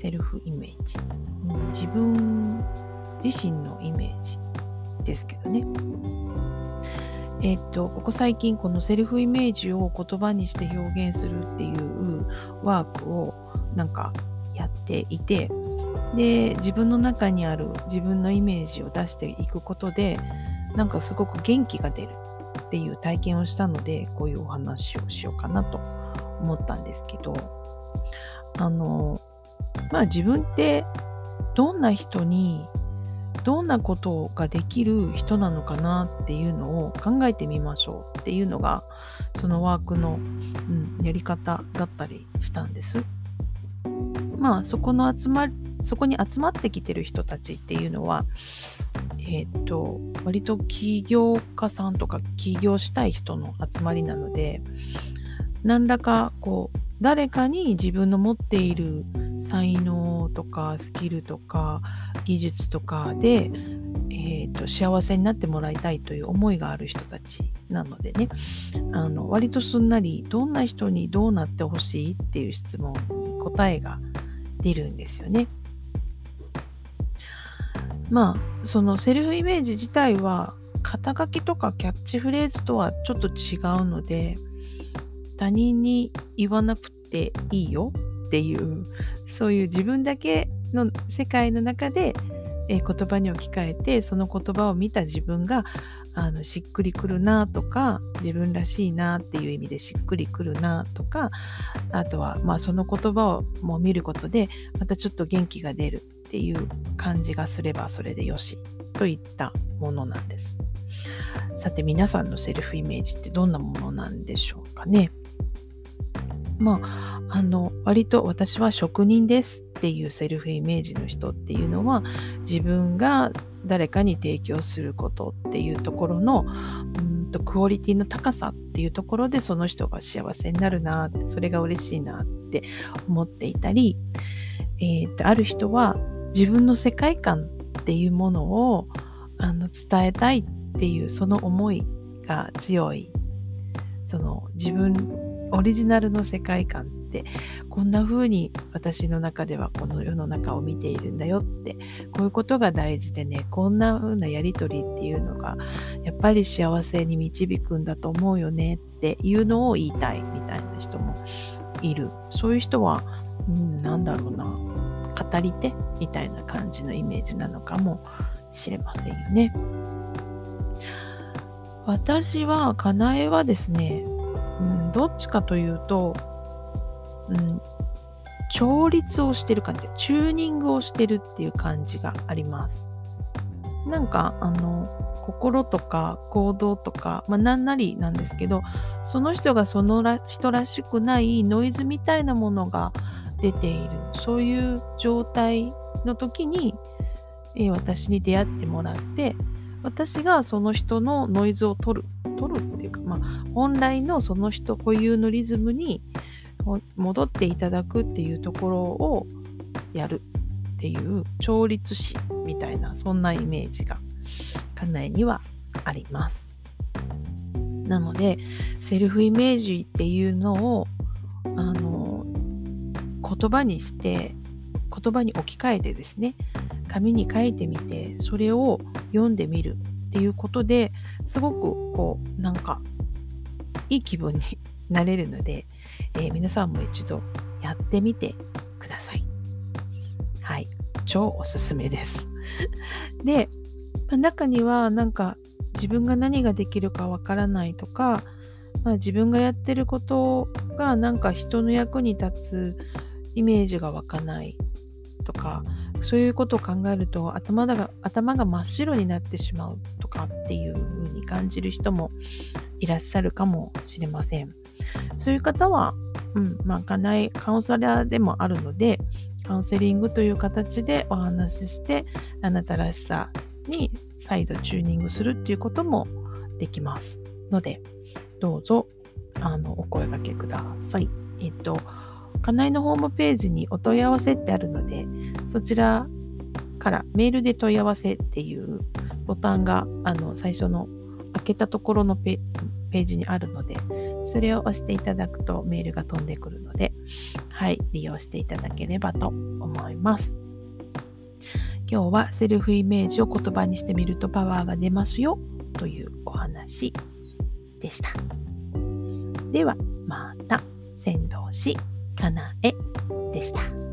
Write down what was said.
セルフイメージ、うん、自分自身のイメージですけどね。えっと、ここ最近このセルフイメージを言葉にして表現するっていうワークをなんかやっていてで自分の中にある自分のイメージを出していくことでなんかすごく元気が出るっていう体験をしたのでこういうお話をしようかなと思ったんですけどあのまあ自分ってどんな人にどんなことができる人なのかなっていうのを考えてみましょうっていうのがそのワークの、うん、やり方だったりしたんです。まあそこの集まそこに集まってきてる人たちっていうのはえっ、と割と起業家さんとか起業したい人の集まりなので何らかこう誰かに自分の持っている才能とかスキルとか技術とかで、えーと、幸せになってもらいたいという思いがある人たちなのでねあの割とすんなりどんな人にどうなってほしいっていう質問に答えが出るんですよね。まあそのセルフイメージ自体は肩書きとかキャッチフレーズとはちょっと違うので他人に言わなくていいよっていうそういう自分だけの世界の中で、えー、言葉に置き換えてその言葉を見た自分があのしっくりくるなとか自分らしいなっていう意味でしっくりくるなとかあとはまあその言葉をもう見ることでまたちょっと元気が出るっていう感じがすればそれでよしといったものなんです。さて皆さんのセルフイメージってどんなものなんでしょうかね。まあ、あの、割と私は職人ですっていうセルフイメージの人っていうのは、自分が誰かに提供することっていうところの、うんとクオリティの高さっていうところでその人が幸せになるなってそれが嬉しいなって思っていたり、えー、とある人は自分の世界観っていうものをあの伝えたいっていうその思いが強い。その自分オリジナルの世界観ってこんな風に私の中ではこの世の中を見ているんだよってこういうことが大事でねこんな風なやり取りっていうのがやっぱり幸せに導くんだと思うよねっていうのを言いたいみたいな人もいるそういう人は、うん、なんだろうな語り手みたいな感じのイメージなのかもしれませんよね。私は、かなえはですね、うん、どっちかというと、うん、調律をしてる感じ、チューニングをしてるっていう感じがあります。なんか、あの、心とか行動とか、まあ、何なりなんですけど、その人がその人らしくないノイズみたいなものが出ている、そういう状態の時に、えー、私に出会ってもらって、私がその人のノイズを取る、取るっていうか、まあ、本来のその人固有のリズムに戻っていただくっていうところをやるっていう調律師みたいなそんなイメージが家内にはあります。なのでセルフイメージっていうのをあの言葉にして言葉に置き換えてですね紙に書いてみてそれを読んでみるっていうことですごくこうなんかいい気分になれるので、えー、皆さんも一度やってみてください。はい。超おすすめです。で、中にはなんか自分が何ができるかわからないとか、まあ、自分がやってることがなんか人の役に立つイメージが湧かないとか、そういうことを考えると頭が頭が真っ白になってしまうとかっていう風に感じる人もいらっしゃるかもしれません。そういう方は、うん、まあ、かなえカウンセラーでもあるので、カウンセリングという形でお話ししてあなたらしさに再度チューニングするっていうこともできますのでどうぞあのお声掛けください。えっと、家内のホームページにお問い合わせってあるので、そちらからメールで問い合わせっていうボタンがあの最初の開けたところのページにあるので、それを押していただくとメールが飛んでくるので、はい、利用していただければと思います。今日はセルフイメージを言葉にしてみるとパワーが出ますよというお話でした。ではまた、先導しかなえでした。